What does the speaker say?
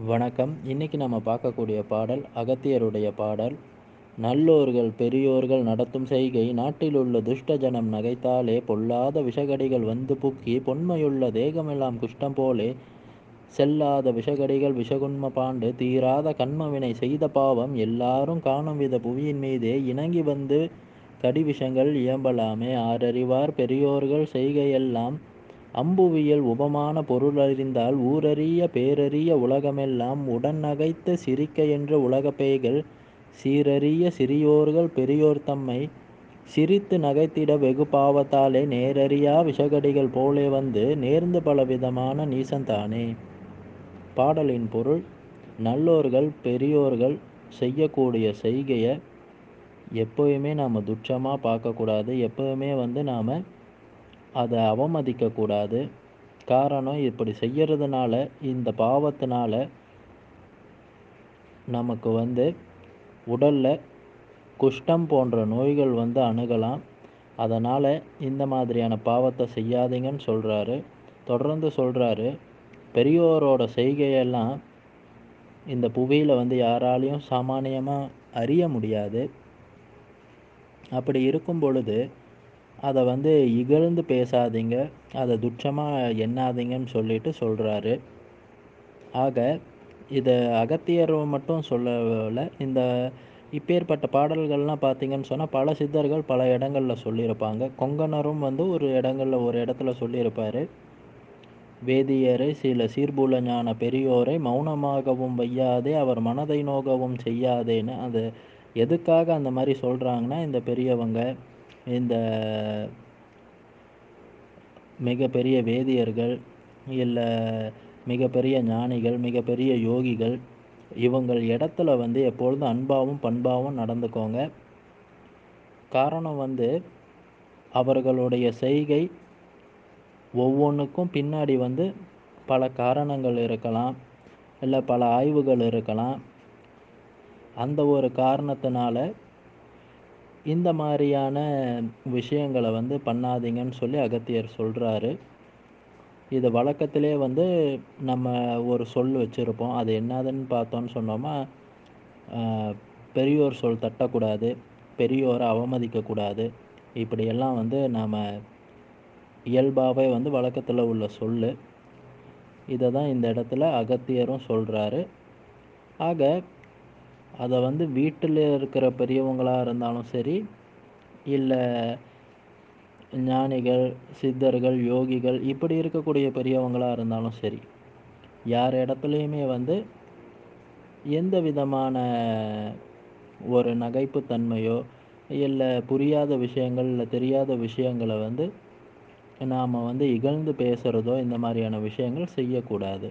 வணக்கம். இன்னைக்கு நம்ம பார்க்கக்கூடிய பாடல் அகத்தியருடைய பாடல். நல்லோர்கள் பெரியோர்கள் நடத்தும் செய்கை நாட்டிலுள்ள துஷ்ட ஜனம் நகைத்தாலே பொல்லாத விஷகடிகள் வந்து புக்கி பொன்மையுள்ள தேகமெல்லாம் குஷ்டம் போலே செல்லாத விஷகடிகள் விஷகுன்ம பாண்டு தீராத கண்மவினை செய்த பாவம் எல்லாரும் காணும் வித புவியின் மீதே இணங்கி வந்து கடிவிஷங்கள் இயம்பலாமே. ஆரறிவார் பெரியோர்கள் செய்கையெல்லாம் அம்புவியல் உபமான பொருளறிந்தால் ஊரறிய பேரறிய உலகமெல்லாம் உடன் நகைத்த சிரிக்க என்ற உலகப் பேய்கள் சீரறிய சிறியோர்கள் பெரியோர் தம்மை சிரித்து நகைத்திட வெகு பாவத்தாலே நேரறியா விஷகடிகள் போலே வந்து நேர்ந்து பலவிதமான நீசந்தானே. பாடலின் பொருள் நல்லோர்கள் பெரியோர்கள் செய்யக்கூடிய செய்கையை எப்போயுமே நாம் துச்சமாக பார்க்கக்கூடாது. எப்பவுமே வந்து நாம் அதை அவமதிக்கக்கூடாது. காரணம் இப்படி செய்யறதுனால இந்த பாவத்தினால நமக்கு வந்து உடலில் குஷ்டம் போன்ற நோய்கள் வந்து அணுகலாம். அதனால் இந்த மாதிரியான பாவத்தை செய்யாதீங்கன்னு சொல்கிறாரு தொடர்ந்து சொல்கிறாரு பெரியோரோட செய்கையெல்லாம் இந்த புவியில் வந்து யாராலையும் சாமானியமாக அறிய முடியாது. அப்படி இருக்கும் பொழுது அதை வந்து இகழ்ந்து பேசாதீங்க. அதை துச்சமாக எண்ணாதீங்கன்னு சொல்லிட்டு சொல்கிறாரு ஆக இதை அகத்தியர் மட்டும் சொல்லலை இந்த இப்பேற்பட்ட பாடல்கள்லாம் பார்த்தீங்கன்னு சொன்னால் பல சித்தர்கள் பல இடங்களில் சொல்லியிருப்பாங்க. கொங்கனரும் வந்து ஒரு இடங்களில் ஒரு இடத்துல சொல்லியிருப்பார். வேதியரை சில சீர்புல ஞான பெரியோரை மௌனமாகவும் வையாதே அவர் மனதை நோகவும் செய்யாதேன்னு அது எதுக்காக அந்த மாதிரி சொல்கிறாங்கன்னா இந்த பெரியவங்க இந்த மிகப்பெரிய வேதியர்கள் இல்லை மிகப்பெரிய ஞானிகள் மிகப்பெரிய யோகிகள் இவங்கள் இடத்துல வந்து எப்பொழுதும் அன்பாகவும் பண்பாகவும் நடந்துக்கோங்க. காரணம் வந்து அவர்களுடைய செய்கை ஒவ்வொன்றுக்கும் பின்னாடி வந்து பல காரணங்கள் இருக்கலாம் இல்லை பல ஆய்வுகள் இருக்கலாம். அந்த ஒரு காரணத்தினால இந்த மாதிரியான விஷயங்களை வந்து பண்ணாதீங்கன்னு சொல்லி அகத்தியர் சொல்கிறாரு இது வழக்கத்திலே வந்து நம்ம ஒரு சொல் வச்சுருப்போம். அது என்னதுன்னு பார்த்தோன்னு சொன்னோமா பெரியோர் சொல் தட்டக்கூடாது பெரியோரை அவமதிக்கக்கூடாது. இப்படியெல்லாம் வந்து நாம் இயல்பாகவே வந்து வழக்கத்தில் உள்ள சொல் இதை தான் இந்த இடத்துல அகத்தியரும் சொல்கிறாரு ஆக அதை வந்து வீட்டில் இருக்கிற பெரியவங்களாக இருந்தாலும் சரி இல்லை ஞானிகள் சித்தர்கள் யோகிகள் இப்படி இருக்கக்கூடிய பெரியவங்களாக இருந்தாலும் சரி யார் இடத்துலையுமே வந்து எந்த விதமான ஒரு நகைப்புத்தன்மையோ இல்லை புரியாத விஷயங்கள் இல்லை தெரியாத விஷயங்களை வந்து நாம் வந்து இகழ்ந்து பேசுகிறதோ இந்த மாதிரியான விஷயங்கள் செய்யக்கூடாது.